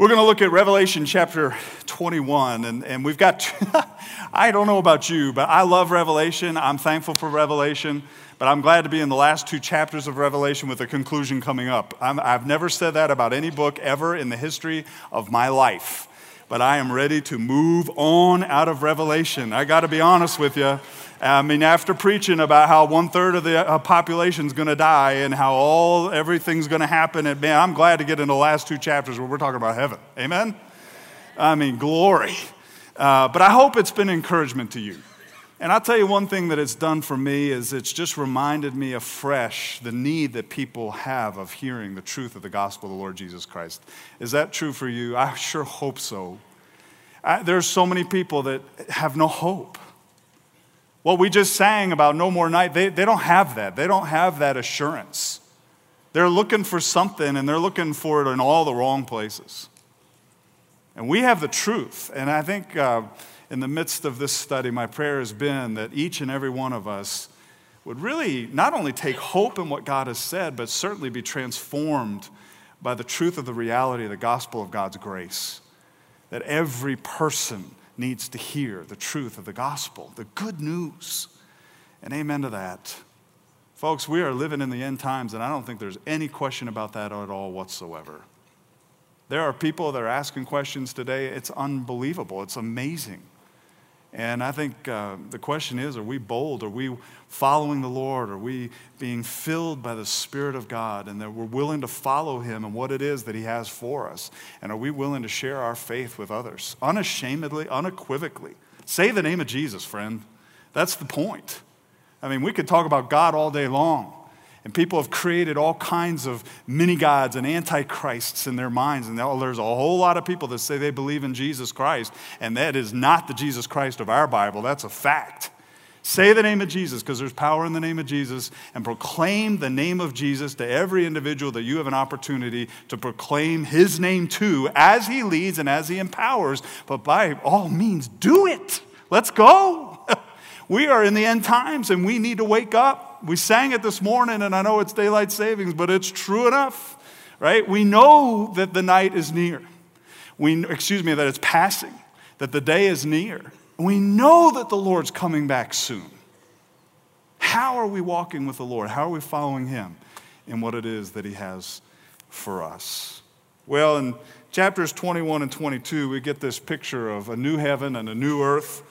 We're going to look at Revelation chapter 21, and, and we've got, I don't know about you, but I love Revelation. I'm thankful for Revelation, but I'm glad to be in the last two chapters of Revelation with a conclusion coming up. i have never said that about any book ever in the history of my life, but I am ready to move on out of Revelation. I got to be honest with you. I mean, after preaching about how one third of the uh, population is going to die and how all everything's going to happen, and man, I'm glad to get into the last two chapters where we're talking about heaven. Amen. I mean, glory. Uh, but I hope it's been encouragement to you. And I'll tell you one thing that it's done for me is it's just reminded me afresh the need that people have of hearing the truth of the gospel of the Lord Jesus Christ. Is that true for you? I sure hope so. I, there's so many people that have no hope. What we just sang about No More Night, they, they don't have that. They don't have that assurance. They're looking for something and they're looking for it in all the wrong places. And we have the truth. And I think uh, in the midst of this study, my prayer has been that each and every one of us would really not only take hope in what God has said, but certainly be transformed by the truth of the reality of the gospel of God's grace. That every person needs to hear the truth of the gospel, the good news. And amen to that. Folks, we are living in the end times, and I don't think there's any question about that at all whatsoever. There are people that are asking questions today. It's unbelievable. It's amazing. And I think uh, the question is are we bold? Are we following the Lord? Are we being filled by the Spirit of God and that we're willing to follow Him and what it is that He has for us? And are we willing to share our faith with others unashamedly, unequivocally? Say the name of Jesus, friend. That's the point. I mean, we could talk about God all day long. And people have created all kinds of mini gods and antichrists in their minds. And there's a whole lot of people that say they believe in Jesus Christ, and that is not the Jesus Christ of our Bible. That's a fact. Say the name of Jesus because there's power in the name of Jesus, and proclaim the name of Jesus to every individual that you have an opportunity to proclaim his name to as he leads and as he empowers. But by all means, do it. Let's go. We are in the end times and we need to wake up. We sang it this morning, and I know it's daylight savings, but it's true enough, right? We know that the night is near. We, excuse me, that it's passing, that the day is near. We know that the Lord's coming back soon. How are we walking with the Lord? How are we following Him in what it is that He has for us? Well, in chapters 21 and 22, we get this picture of a new heaven and a new earth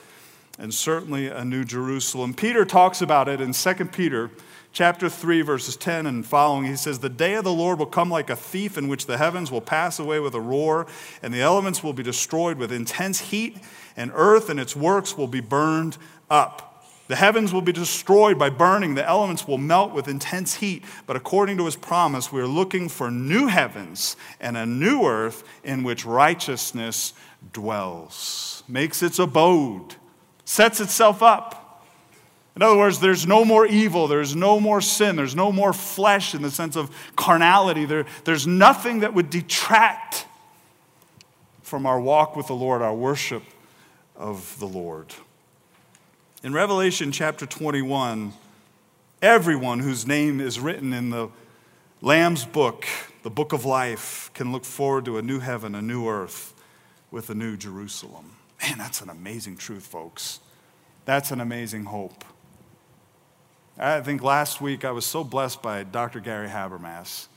and certainly a new Jerusalem. Peter talks about it in 2 Peter chapter 3 verses 10 and following. He says the day of the lord will come like a thief in which the heavens will pass away with a roar and the elements will be destroyed with intense heat and earth and its works will be burned up. The heavens will be destroyed by burning. The elements will melt with intense heat. But according to his promise we are looking for new heavens and a new earth in which righteousness dwells. Makes its abode sets itself up. In other words, there's no more evil, there's no more sin, there's no more flesh in the sense of carnality. There, there's nothing that would detract from our walk with the Lord, our worship of the Lord. In Revelation chapter 21, everyone whose name is written in the Lamb's book, the book of life, can look forward to a new heaven, a new earth, with a new Jerusalem. Man, that's an amazing truth, folks. That's an amazing hope. I think last week I was so blessed by Dr. Gary Habermas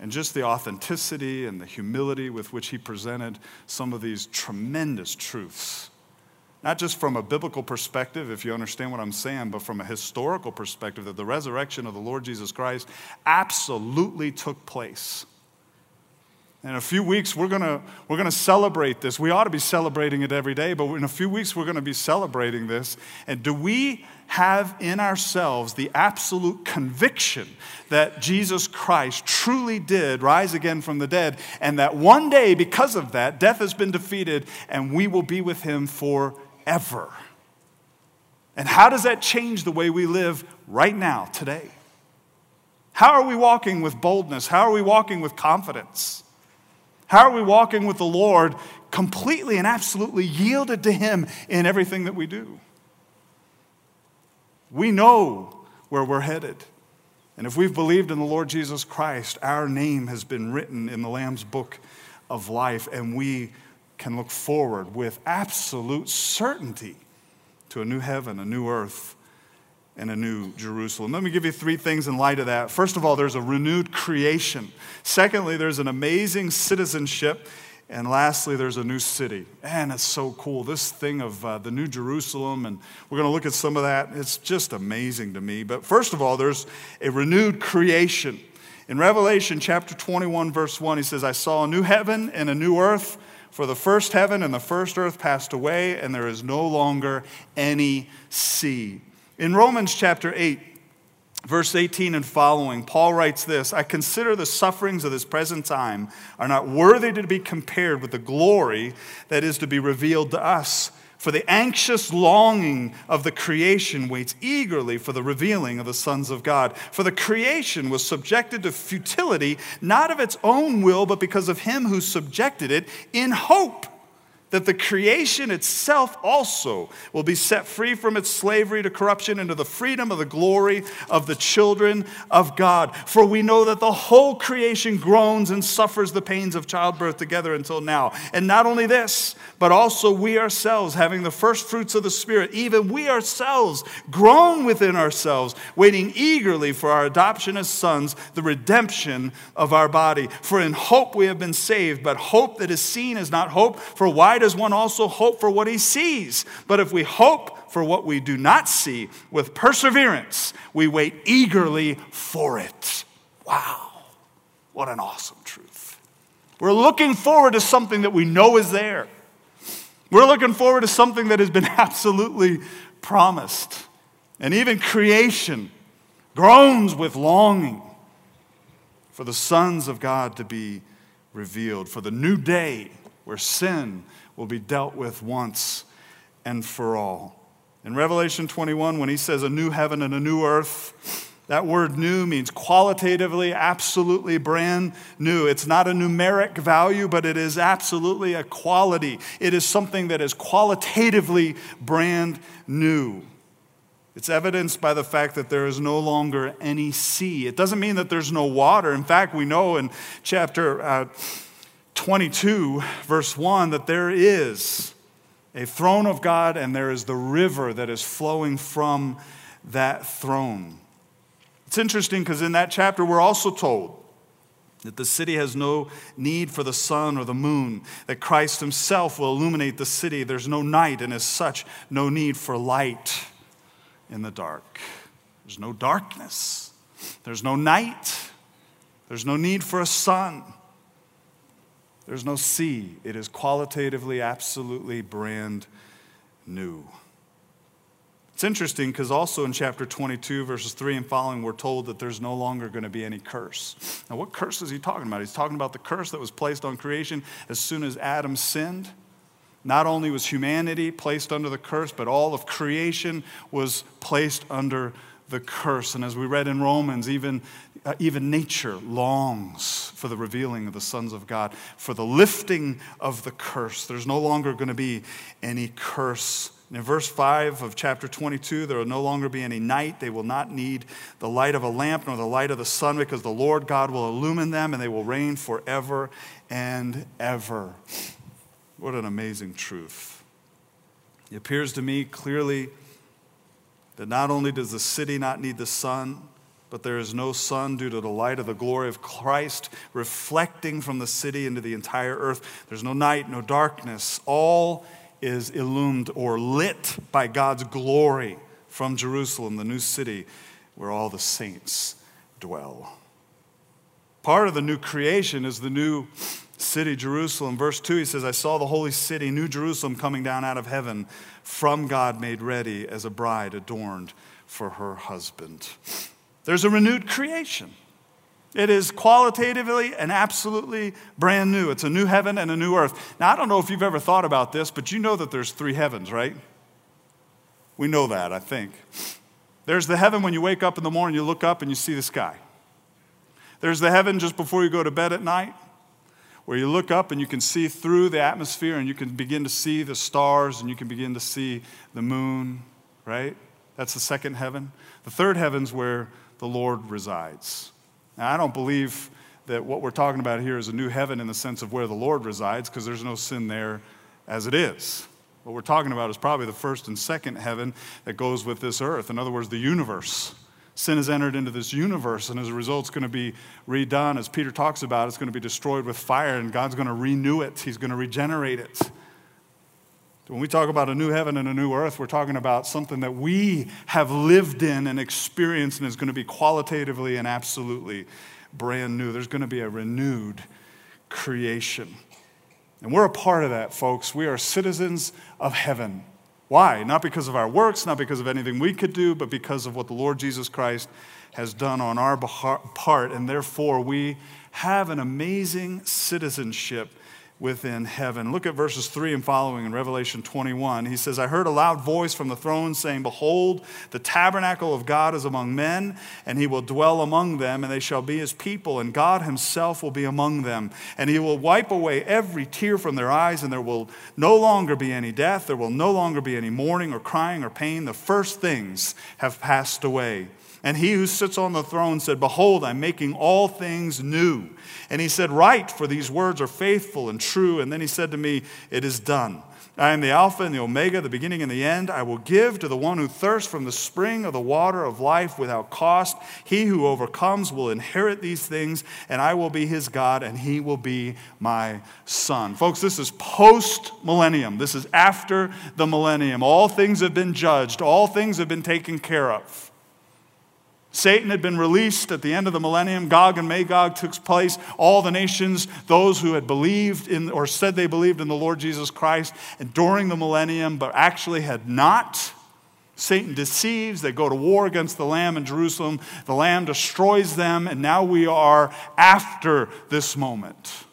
and just the authenticity and the humility with which he presented some of these tremendous truths. Not just from a biblical perspective, if you understand what I'm saying, but from a historical perspective, that the resurrection of the Lord Jesus Christ absolutely took place. In a few weeks, we're going we're going to celebrate this. We ought to be celebrating it every day, but in a few weeks, we're going to be celebrating this. And do we have in ourselves the absolute conviction that Jesus Christ truly did rise again from the dead, and that one day, because of that, death has been defeated, and we will be with him forever? And how does that change the way we live right now, today? How are we walking with boldness? How are we walking with confidence? How are we walking with the Lord completely and absolutely yielded to Him in everything that we do? We know where we're headed. And if we've believed in the Lord Jesus Christ, our name has been written in the Lamb's book of life, and we can look forward with absolute certainty to a new heaven, a new earth, and a new Jerusalem. Let me give you three things in light of that. First of all, there's a renewed creation. Secondly, there's an amazing citizenship. And lastly, there's a new city. And it's so cool. This thing of uh, the New Jerusalem, and we're going to look at some of that. It's just amazing to me. But first of all, there's a renewed creation. In Revelation chapter 21, verse 1, he says, I saw a new heaven and a new earth, for the first heaven and the first earth passed away, and there is no longer any sea. In Romans chapter 8, verse 18 and following, Paul writes this I consider the sufferings of this present time are not worthy to be compared with the glory that is to be revealed to us. For the anxious longing of the creation waits eagerly for the revealing of the sons of God. For the creation was subjected to futility, not of its own will, but because of him who subjected it, in hope that the creation itself also will be set free from its slavery to corruption into the freedom of the glory of the children of God. For we know that the whole creation groans and suffers the pains of childbirth together until now. And not only this, but also we ourselves, having the first fruits of the Spirit, even we ourselves groan within ourselves, waiting eagerly for our adoption as sons, the redemption of our body. For in hope we have been saved, but hope that is seen is not hope, for why does one also hope for what he sees? But if we hope for what we do not see with perseverance, we wait eagerly for it. Wow, what an awesome truth. We're looking forward to something that we know is there. We're looking forward to something that has been absolutely promised. And even creation groans with longing for the sons of God to be revealed, for the new day where sin will be dealt with once and for all. In Revelation 21, when he says a new heaven and a new earth, that word new means qualitatively, absolutely brand new. It's not a numeric value, but it is absolutely a quality. It is something that is qualitatively brand new. It's evidenced by the fact that there is no longer any sea. It doesn't mean that there's no water. In fact, we know in chapter. Uh, 22, verse 1, that there is a throne of God and there is the river that is flowing from that throne. It's interesting because in that chapter, we're also told that the city has no need for the sun or the moon, that Christ himself will illuminate the city. There's no night, and as such, no need for light in the dark. There's no darkness, there's no night, there's no need for a sun. There's no sea. It is qualitatively, absolutely brand new. It's interesting because also in chapter 22, verses 3 and following, we're told that there's no longer going to be any curse. Now, what curse is he talking about? He's talking about the curse that was placed on creation as soon as Adam sinned. Not only was humanity placed under the curse, but all of creation was placed under the curse. And as we read in Romans, even, uh, even nature longs for the revealing of the sons of God, for the lifting of the curse. There's no longer going to be any curse. And in verse 5 of chapter 22, there will no longer be any night. They will not need the light of a lamp nor the light of the sun because the Lord God will illumine them and they will reign forever and ever. What an amazing truth. It appears to me clearly that not only does the city not need the sun, but there is no sun due to the light of the glory of Christ reflecting from the city into the entire earth. There's no night, no darkness. All is illumined or lit by God's glory from Jerusalem, the new city where all the saints dwell. Part of the new creation is the new city, Jerusalem. Verse 2, he says, I saw the holy city, New Jerusalem, coming down out of heaven from God, made ready as a bride adorned for her husband. There's a renewed creation. It is qualitatively and absolutely brand new. It's a new heaven and a new earth. Now, I don't know if you've ever thought about this, but you know that there's three heavens, right? We know that, I think. There's the heaven when you wake up in the morning, you look up and you see the sky. There's the heaven just before you go to bed at night where you look up and you can see through the atmosphere and you can begin to see the stars and you can begin to see the moon, right? That's the second heaven. The third heaven's where the Lord resides. Now, I don't believe that what we're talking about here is a new heaven in the sense of where the Lord resides, because there's no sin there as it is. What we're talking about is probably the first and second heaven that goes with this earth. In other words, the universe. Sin has entered into this universe, and as a result, it's going to be redone. As Peter talks about, it's going to be destroyed with fire, and God's going to renew it, He's going to regenerate it. When we talk about a new heaven and a new earth, we're talking about something that we have lived in and experienced and is going to be qualitatively and absolutely brand new. There's going to be a renewed creation. And we're a part of that, folks. We are citizens of heaven. Why? Not because of our works, not because of anything we could do, but because of what the Lord Jesus Christ has done on our part. And therefore, we have an amazing citizenship within heaven. Look at verses 3 and following in Revelation 21. He says, I heard a loud voice from the throne saying, Behold, the tabernacle of God is among men, and he will dwell among them, and they shall be his people, and God himself will be among them. And he will wipe away every tear from their eyes, and there will no longer be any death, there will no longer be any mourning or crying or pain. The first things have passed away. And he who sits on the throne said, Behold, I'm making all things new. And he said, Write, for these words are faithful and true. And then he said to me, It is done. I am the Alpha and the Omega, the beginning and the end. I will give to the one who thirsts from the spring of the water of life without cost. He who overcomes will inherit these things, and I will be his God, and he will be my son. Folks, this is post millennium. This is after the millennium. All things have been judged, all things have been taken care of. Satan had been released at the end of the millennium. Gog and Magog took place. All the nations, those who had believed in or said they believed in the Lord Jesus Christ and during the millennium, but actually had not. Satan deceives. They go to war against the Lamb in Jerusalem. The Lamb destroys them, and now we are after this moment.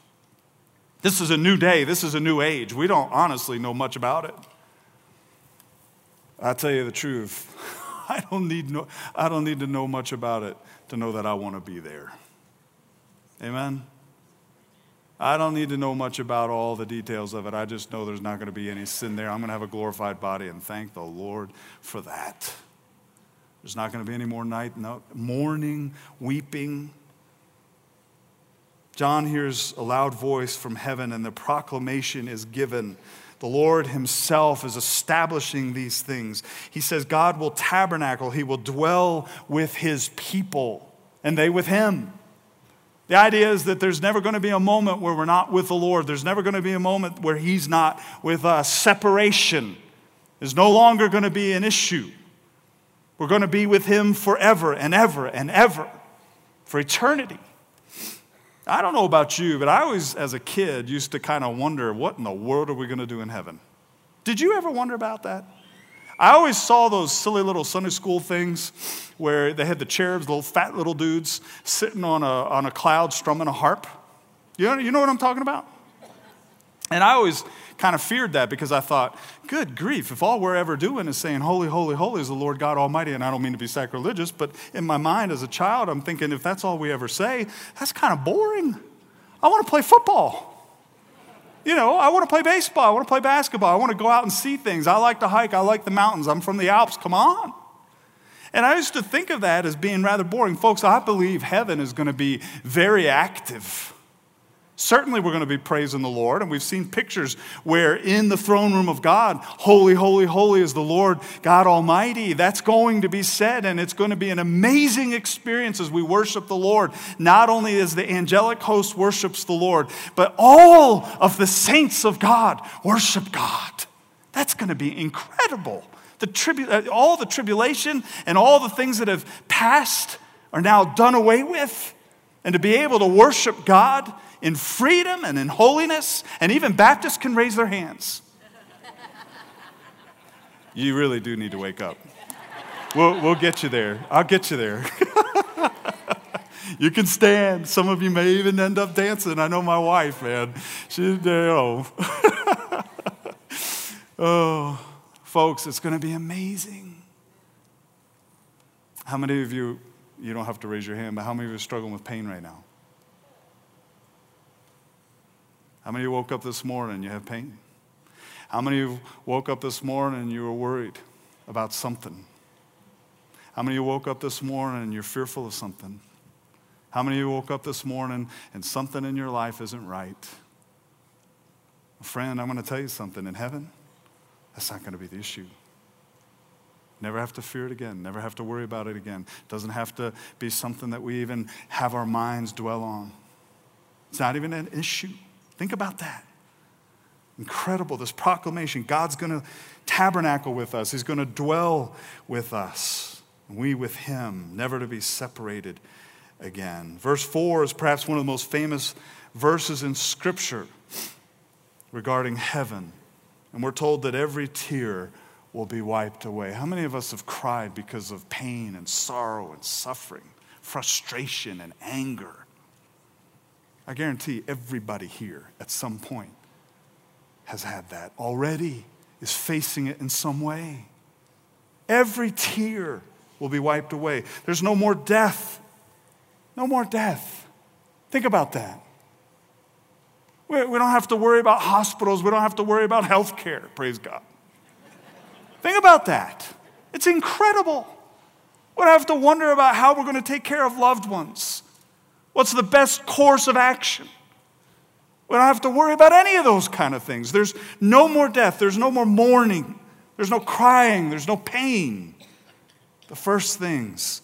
This is a new day. This is a new age. We don't honestly know much about it. I'll tell you the truth. I don't need, no, I don't need to know much about it to know that I want to be there. Amen? I don't need to know much about all the details of it. I just know there's not going to be any sin there. I'm going to have a glorified body, and thank the Lord for that. There's not going to be any more night, no, mourning, weeping. John hears a loud voice from heaven, and the proclamation is given the Lord Himself is establishing these things. He says God will tabernacle, He will dwell with His people, and they with Him. The idea is that there's never going to be a moment where we're not with the Lord. There's never going to be a moment where He's not with us. Separation is no longer going to be an issue. We're going to be with Him forever and ever and ever for eternity. I don't know about you, but I always, as a kid, used to kind of wonder what in the world are we going to do in heaven? Did you ever wonder about that? I always saw those silly little Sunday school things where they had the cherubs, little fat little dudes, sitting on a, on a cloud strumming a harp. You know, you know what I'm talking about? And I always kind of feared that because I thought, good grief, if all we're ever doing is saying, Holy, holy, holy is the Lord God Almighty, and I don't mean to be sacrilegious, but in my mind as a child, I'm thinking, if that's all we ever say, that's kind of boring. I want to play football. You know, I want to play baseball. I want to play basketball. I want to go out and see things. I like to hike. I like the mountains. I'm from the Alps. Come on. And I used to think of that as being rather boring. Folks, I believe heaven is going to be very active. Certainly, we're going to be praising the Lord. And we've seen pictures where in the throne room of God, holy, holy, holy is the Lord God Almighty. That's going to be said, and it's going to be an amazing experience as we worship the Lord. Not only as the angelic host worships the Lord, but all of the saints of God worship God. That's going to be incredible. The tribu- uh, all the tribulation and all the things that have passed are now done away with. And to be able to worship God in freedom and in holiness, and even Baptists can raise their hands. You really do need to wake up. We'll, we'll get you there. I'll get you there. you can stand. Some of you may even end up dancing. I know my wife, man. She's, know. oh, folks, it's going to be amazing. How many of you, you don't have to raise your hand, but how many of you are struggling with pain right now? How many of you woke up this morning and you have pain? How many of you woke up this morning and you were worried about something? How many of you woke up this morning and you're fearful of something? How many of you woke up this morning and something in your life isn't right? Friend, I'm going to tell you something. In heaven, that's not going to be the issue. Never have to fear it again. Never have to worry about it again. Doesn't have to be something that we even have our minds dwell on. It's not even an issue. Think about that. Incredible, this proclamation. God's going to tabernacle with us, He's going to dwell with us. We with Him, never to be separated again. Verse 4 is perhaps one of the most famous verses in Scripture regarding heaven. And we're told that every tear will be wiped away. How many of us have cried because of pain and sorrow and suffering, frustration and anger? I guarantee everybody here at some point has had that already, is facing it in some way. Every tear will be wiped away. There's no more death. No more death. Think about that. We, we don't have to worry about hospitals. We don't have to worry about health care. Praise God. Think about that. It's incredible. We don't have to wonder about how we're going to take care of loved ones. What's the best course of action? We don't have to worry about any of those kind of things. There's no more death. There's no more mourning. There's no crying. There's no pain. The first things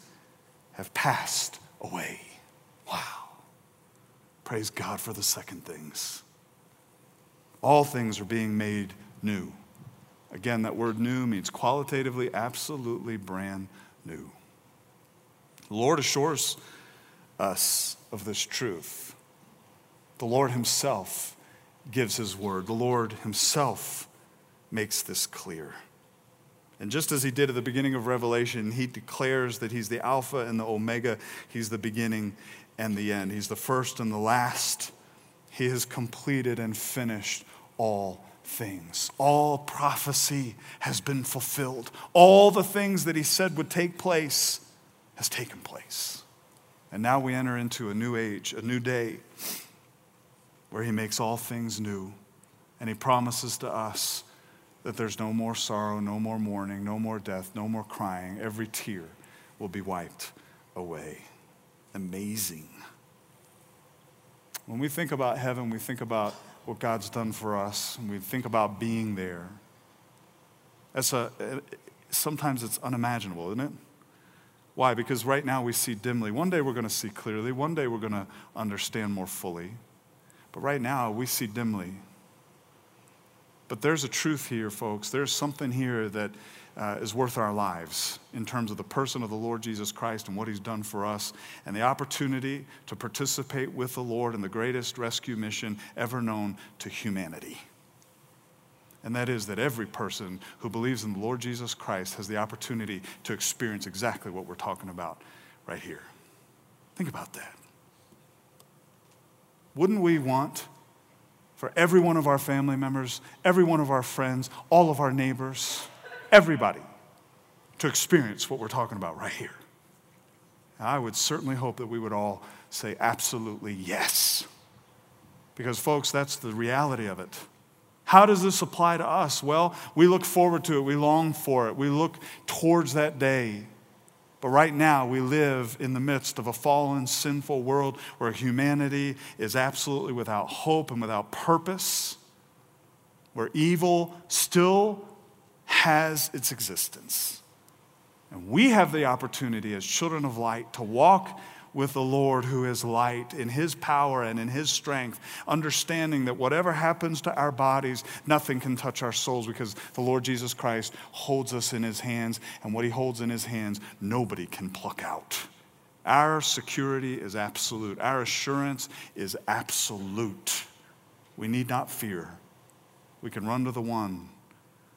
have passed away. Wow. Praise God for the second things. All things are being made new. Again, that word new means qualitatively, absolutely brand new. The Lord assures us of this truth. The Lord Himself gives His word, the Lord Himself makes this clear. And just as he did at the beginning of Revelation, he declares that he's the Alpha and the Omega. He's the beginning and the end. He's the first and the last. He has completed and finished all things. All prophecy has been fulfilled. All the things that he said would take place has taken place. And now we enter into a new age, a new day, where he makes all things new. And he promises to us that there's no more sorrow, no more mourning, no more death, no more crying. Every tear will be wiped away. Amazing. When we think about heaven, we think about what God's done for us, and we think about being there. That's a, sometimes it's unimaginable, isn't it? Why? Because right now we see dimly. One day we're going to see clearly. One day we're going to understand more fully. But right now we see dimly. But there's a truth here, folks. There's something here that uh, is worth our lives in terms of the person of the Lord Jesus Christ and what he's done for us, and the opportunity to participate with the Lord in the greatest rescue mission ever known to humanity. And that is that every person who believes in the Lord Jesus Christ has the opportunity to experience exactly what we're talking about right here. Think about that. Wouldn't we want for every one of our family members, every one of our friends, all of our neighbors, everybody to experience what we're talking about right here. And I would certainly hope that we would all say absolutely yes. Because, folks, that's the reality of it. How does this apply to us? Well, we look forward to it, we long for it, we look towards that day. But right now, we live in the midst of a fallen, sinful world where humanity is absolutely without hope and without purpose, where evil still has its existence. And we have the opportunity as children of light to walk with the Lord who is light in his power and in his strength, understanding that whatever happens to our bodies, nothing can touch our souls because the Lord Jesus Christ holds us in his hands, and what he holds in his hands, nobody can pluck out. Our security is absolute, our assurance is absolute. We need not fear. We can run to the one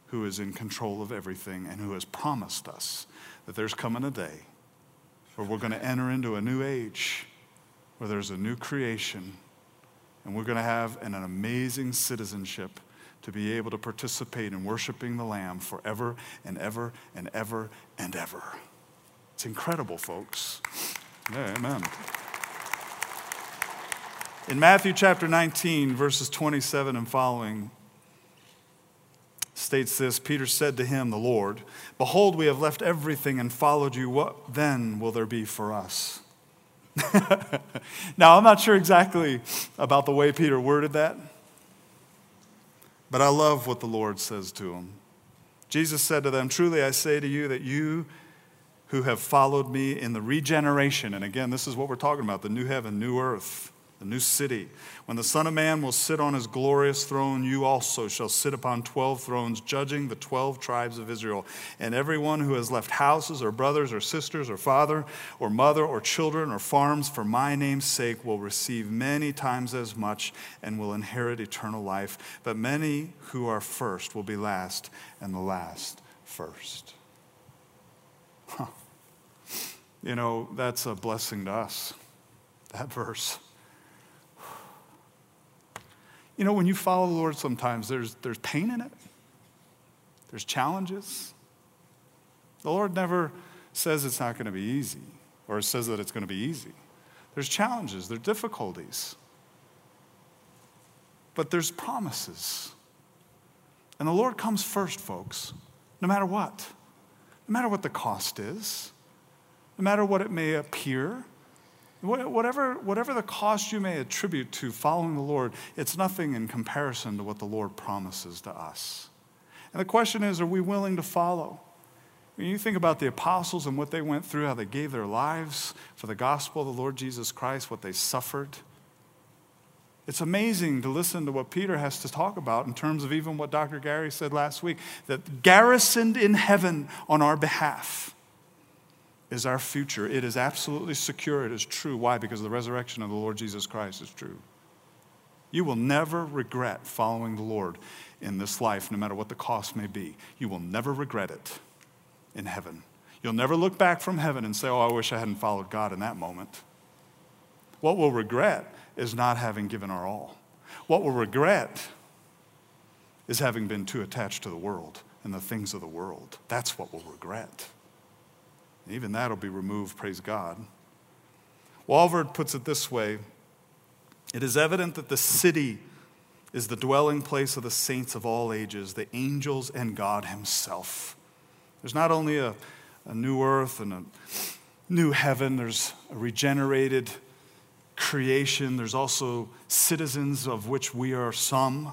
who is in control of everything and who has promised us that there's coming a day where we're going to enter into a new age, where there's a new creation, and we're going to have an, an amazing citizenship to be able to participate in worshiping the Lamb forever and ever and ever and ever. It's incredible, folks. Yeah, amen. In Matthew chapter 19, verses 27 and following, states this Peter said to him, the Lord, Behold, we have left everything and followed you. What then will there be for us? now, I'm not sure exactly about the way Peter worded that, but I love what the Lord says to him. Jesus said to them, Truly I say to you that you who have followed me in the regeneration, and again, this is what we're talking about the new heaven, new earth the new city. When the Son of Man will sit on his glorious throne, you also shall sit upon 12 thrones, judging the 12 tribes of Israel. And everyone who has left houses, or brothers, or sisters, or father, or mother, or children, or farms for my name's sake will receive many times as much and will inherit eternal life. But many who are first will be last, and the last first. Huh. You know, that's a blessing to us, that verse. You know, when you follow the Lord, sometimes there's, there's pain in it, there's challenges. The Lord never says it's not going to be easy or says that it's going to be easy. There's challenges, there's difficulties, but there's promises. And the Lord comes first, folks, no matter what. No matter what the cost is, no matter what it may appear, Whatever, whatever the cost you may attribute to following the Lord, it's nothing in comparison to what the Lord promises to us. And the question is are we willing to follow? When you think about the apostles and what they went through, how they gave their lives for the gospel of the Lord Jesus Christ, what they suffered, it's amazing to listen to what Peter has to talk about in terms of even what Dr. Gary said last week that garrisoned in heaven on our behalf is our future. It is absolutely secure. It is true. Why? Because the resurrection of the Lord Jesus Christ is true. You will never regret following the Lord in this life, no matter what the cost may be. You will never regret it in heaven. You'll never look back from heaven and say, Oh, I wish I hadn't followed God in that moment. What we'll regret is not having given our all. What we'll regret is having been too attached to the world and the things of the world. That's what we'll regret. Even that'll be removed, praise God. Walvoord puts it this way It is evident that the city is the dwelling place of the saints of all ages, the angels and God Himself. There's not only a, a new earth and a new heaven, there's a regenerated creation, there's also citizens of which we are some.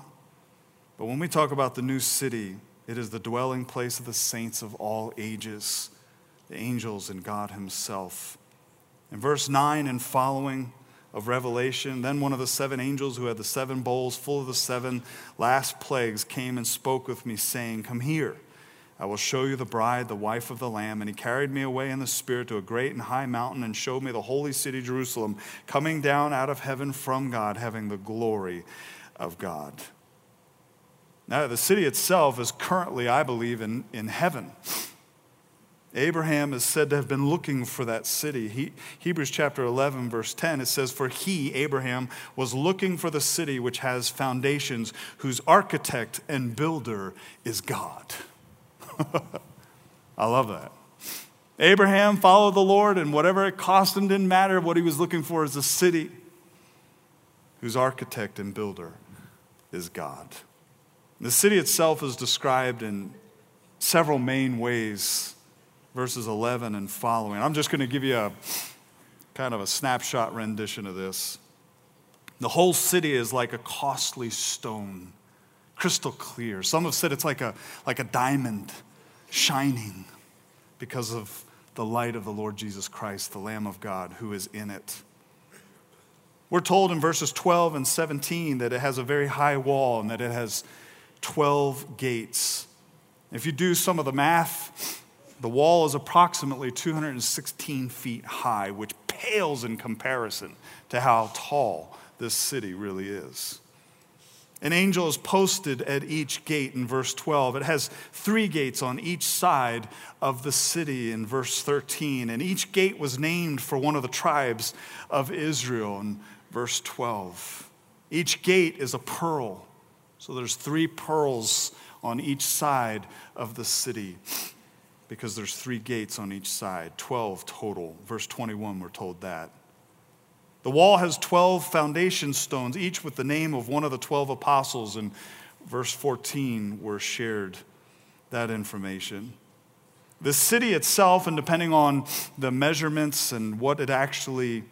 But when we talk about the new city, it is the dwelling place of the saints of all ages the angels and God Himself. In verse 9 and following of Revelation, then one of the seven angels who had the seven bowls full of the seven last plagues came and spoke with me, saying, Come here. I will show you the bride, the wife of the Lamb. And he carried me away in the Spirit to a great and high mountain and showed me the holy city, Jerusalem, coming down out of heaven from God, having the glory of God. Now, the city itself is currently, I believe, in, in heaven. Abraham is said to have been looking for that city. He, Hebrews chapter 11, verse 10, it says, For he, Abraham, was looking for the city which has foundations, whose architect and builder is God. I love that. Abraham followed the Lord, and whatever it cost him didn't matter. What he was looking for is a city whose architect and builder is God. The city itself is described in several main ways verses 11 and following. I'm just going to give you a kind of a snapshot rendition of this. The whole city is like a costly stone, crystal clear. Some have said it's like a, like a diamond shining because of the light of the Lord Jesus Christ, the Lamb of God, who is in it. We're told in verses 12 and 17 that it has a very high wall and that it has 12 gates. If you do some of the math, the wall is approximately 216 feet high, which pales in comparison to how tall this city really is. An angel is posted at each gate in verse 12. It has three gates on each side of the city in verse 13. And each gate was named for one of the tribes of Israel in verse 12. Each gate is a pearl. So there's three pearls on each side of the city because there's three gates on each side, 12 total. Verse 21, we're told that. The wall has 12 foundation stones, each with the name of one of the 12 apostles. And verse 14, we're shared that information. The city itself, and depending on the measurements and what it actually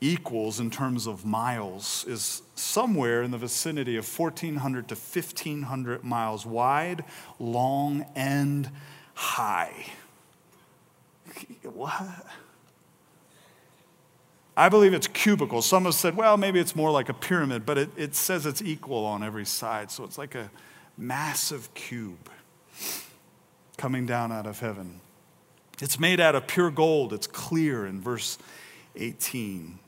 equals in terms of miles is somewhere in the vicinity of 1,400 to 1,500 miles wide, long, and high. What? I believe it's cubical. Some have said, well, maybe it's more like a pyramid, but it, it says it's equal on every side. So it's like a massive cube coming down out of heaven. It's made out of pure gold. It's clear in verse 18.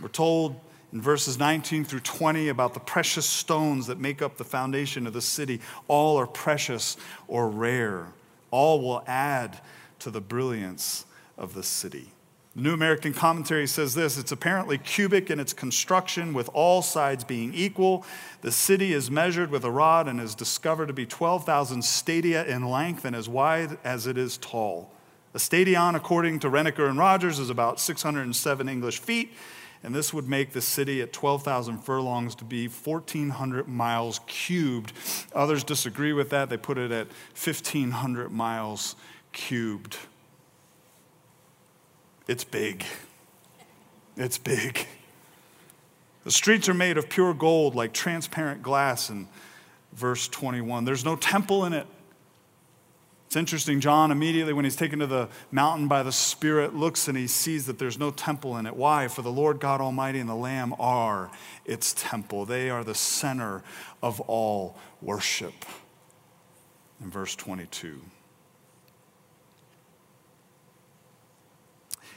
We're told in verses 19 through 20 about the precious stones that make up the foundation of the city. All are precious or rare, all will add to the brilliance of the city. The New American Commentary says this it's apparently cubic in its construction, with all sides being equal. The city is measured with a rod and is discovered to be 12,000 stadia in length and as wide as it is tall. A stadion, according to Rienecker and Rogers, is about 607 English feet, and this would make the city at 12,000 furlongs to be 1,400 miles cubed. Others disagree with that. They put it at 1,500 miles cubed. It's big. It's big. The streets are made of pure gold, like transparent glass in verse 21. There's no temple in it. It's interesting, John immediately, when he's taken to the mountain by the Spirit, looks and he sees that there's no temple in it. Why? For the Lord God Almighty and the Lamb are its temple. They are the center of all worship. In verse 22.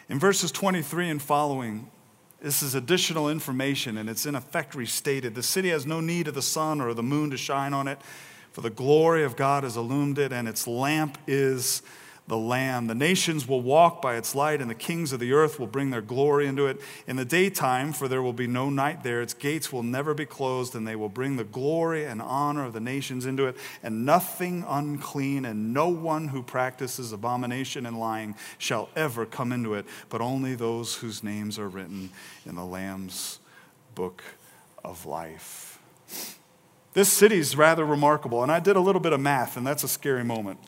In verses 23 and following, this is additional information, and it's in effect restated. The city has no need of the sun or the moon to shine on it, for the glory of God has illumined it, and its lamp is the Lamb. The nations will walk by its light, and the kings of the earth will bring their glory into it. In the daytime, for there will be no night there, its gates will never be closed, and they will bring the glory and honor of the nations into it. And nothing unclean and no one who practices abomination and lying shall ever come into it, but only those whose names are written in the Lamb's book of life. This city is rather remarkable, and I did a little bit of math, and that's a scary moment.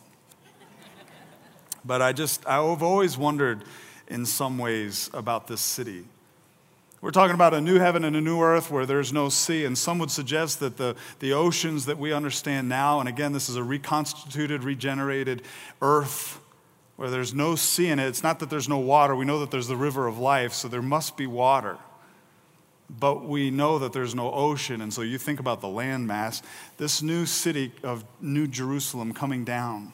But I just, I've always wondered in some ways about this city. We're talking about a new heaven and a new earth where there's no sea, and some would suggest that the, the oceans that we understand now, and again, this is a reconstituted, regenerated earth where there's no sea in it. It's not that there's no water. We know that there's the river of life, so there must be water. But we know that there's no ocean, and so you think about the landmass. This new city of New Jerusalem coming down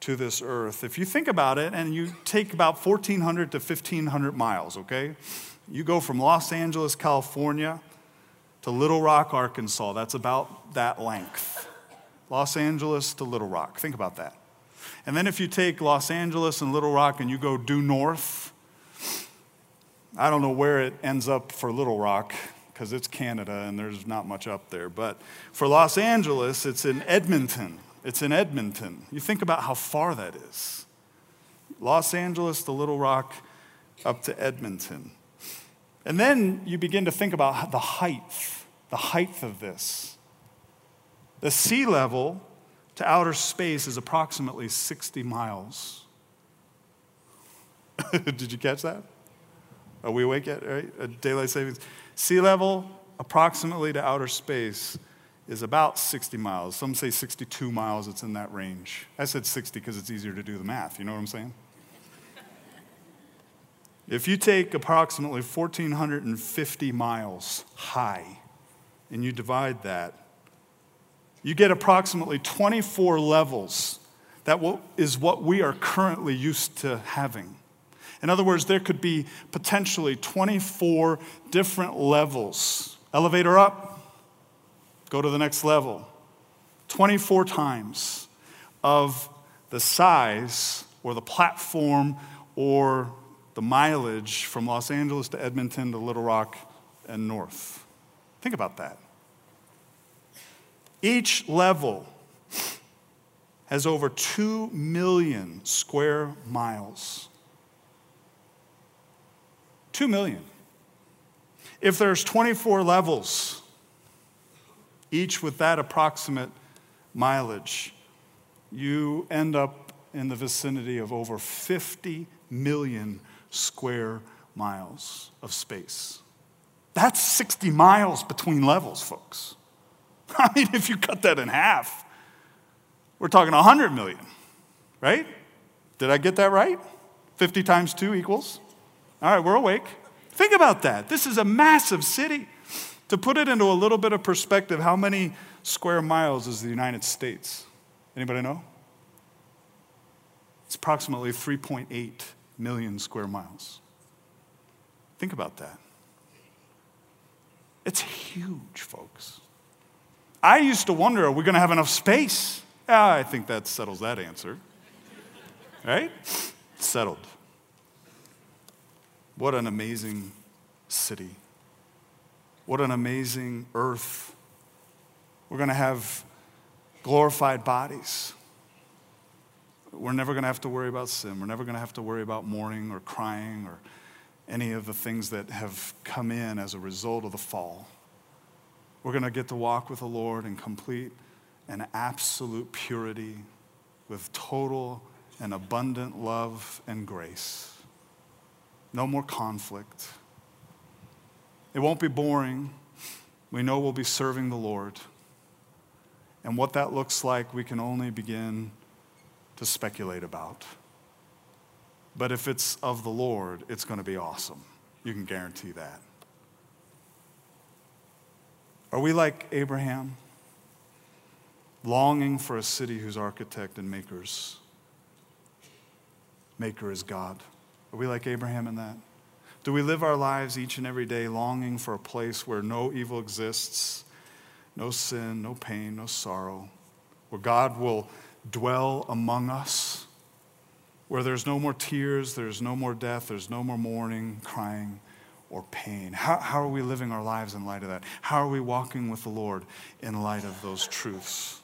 to this earth. If you think about it, and you take about 1,400 to 1,500 miles, okay? You go from Los Angeles, California, to Little Rock, Arkansas. That's about that length. Los Angeles to Little Rock. Think about that. And then if you take Los Angeles and Little Rock and you go due north, I don't know where it ends up for Little Rock because it's Canada and there's not much up there. But for Los Angeles, it's in Edmonton. It's in Edmonton. You think about how far that is Los Angeles to Little Rock up to Edmonton. And then you begin to think about the height, the height of this. The sea level to outer space is approximately 60 miles. Did you catch that? Are we awake yet? Right? Daylight savings. Sea level approximately to outer space is about 60 miles. Some say 62 miles, it's in that range. I said 60 because it's easier to do the math. You know what I'm saying? if you take approximately 1,450 miles high and you divide that, you get approximately 24 levels. That is what we are currently used to having. In other words, there could be potentially 24 different levels. Elevator up, Go to the next level. 24 times of the size or the platform or the mileage from Los Angeles to Edmonton to Little Rock and north. Think about that. Each level has over 2 million square miles. 2 million. If there's 24 levels, each with that approximate mileage, you end up in the vicinity of over 50 million square miles of space. That's 60 miles between levels, folks. I mean, if you cut that in half, we're talking 100 million, right? Did I get that right? 50 times 2 equals? All right, we're awake. Think about that. This is a massive city. To put it into a little bit of perspective, how many square miles is the United States? Anybody know? It's approximately 3.8 million square miles. Think about that. It's huge, folks. I used to wonder are we going to have enough space? Yeah, I think that settles that answer. Right? Settled. What an amazing city. What an amazing earth. We're going to have glorified bodies. We're never going to have to worry about sin. We're never going to have to worry about mourning or crying or any of the things that have come in as a result of the fall. We're going to get to walk with the Lord in complete and absolute purity with total and abundant love and grace. No more conflict. It won't be boring. We know we'll be serving the Lord. And what that looks like, we can only begin to speculate about. But if it's of the Lord, it's going to be awesome. You can guarantee that. Are we like Abraham, longing for a city whose architect and makers maker is God? Are we like Abraham in that? Do we live our lives each and every day longing for a place where no evil exists, no sin, no pain, no sorrow, where God will dwell among us? where there's no more tears, there's no more death, there's no more mourning, crying, or pain. How, how are we living our lives in light of that? How are we walking with the Lord in light of those truths?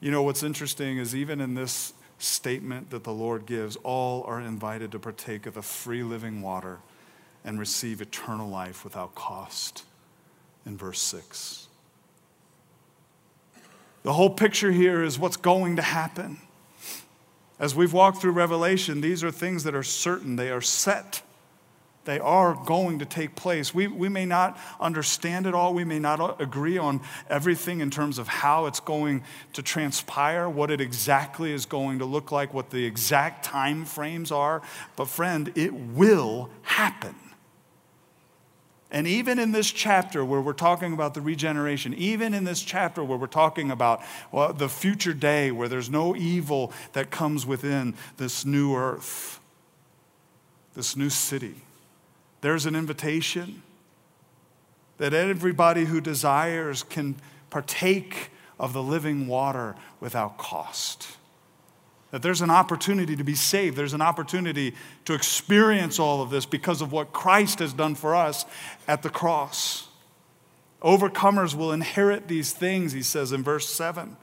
You know, what's interesting is even in this statement that the Lord gives, all are invited to partake of the free living water and receive eternal life without cost in verse 6. The whole picture here is what's going to happen. As we've walked through Revelation, these are things that are certain, they are set. They are going to take place. We, we may not understand it all. We may not uh, agree on everything in terms of how it's going to transpire, what it exactly is going to look like, what the exact time frames are. But, friend, it will happen. And even in this chapter where we're talking about the regeneration, even in this chapter where we're talking about well, the future day where there's no evil that comes within this new earth, this new city, there's an invitation that everybody who desires can partake of the living water without cost. That there's an opportunity to be saved. There's an opportunity to experience all of this because of what Christ has done for us at the cross. Overcomers will inherit these things, he says in verse 7.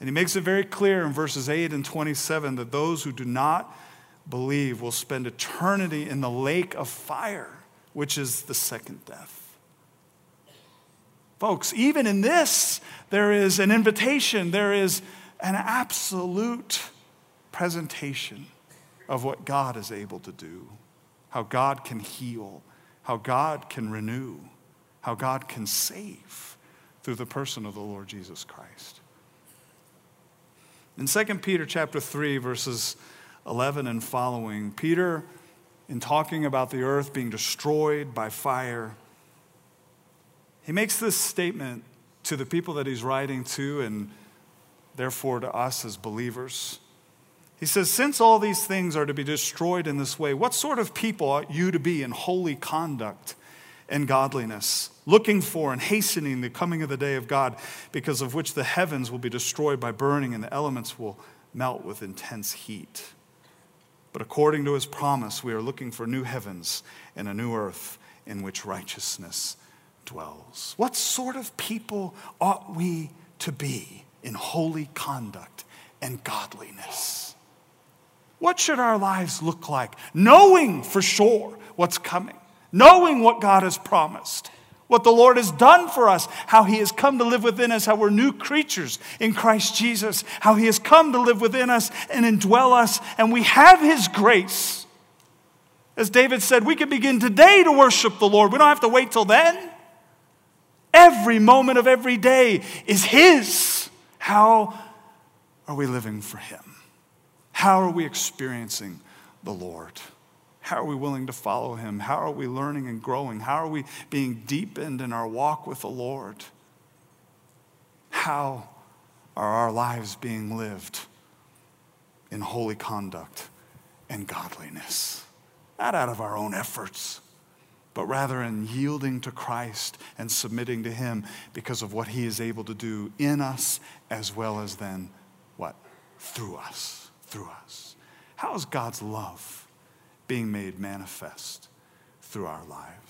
And he makes it very clear in verses 8 and 27 that those who do not believe will spend eternity in the lake of fire, which is the second death. Folks, even in this, there is an invitation, there is an absolute presentation of what God is able to do, how God can heal, how God can renew, how God can save through the person of the Lord Jesus Christ. In 2 Peter chapter 3 verses 11 and following, Peter in talking about the earth being destroyed by fire, he makes this statement to the people that he's writing to and therefore to us as believers. He says, Since all these things are to be destroyed in this way, what sort of people ought you to be in holy conduct and godliness, looking for and hastening the coming of the day of God, because of which the heavens will be destroyed by burning and the elements will melt with intense heat? But according to his promise, we are looking for new heavens and a new earth in which righteousness dwells. What sort of people ought we to be? in holy conduct and godliness. What should our lives look like? Knowing for sure what's coming, knowing what God has promised, what the Lord has done for us, how He has come to live within us, how we're new creatures in Christ Jesus, how He has come to live within us and indwell us, and we have His grace. As David said, we can begin today to worship the Lord. We don't have to wait till then. Every moment of every day is His. How are we living for Him? How are we experiencing the Lord? How are we willing to follow Him? How are we learning and growing? How are we being deepened in our walk with the Lord? How are our lives being lived in holy conduct and godliness? Not out of our own efforts, but rather in yielding to Christ and submitting to Him because of what He is able to do in us as well as then what? Through us. Through us. How is God's love being made manifest through our lives?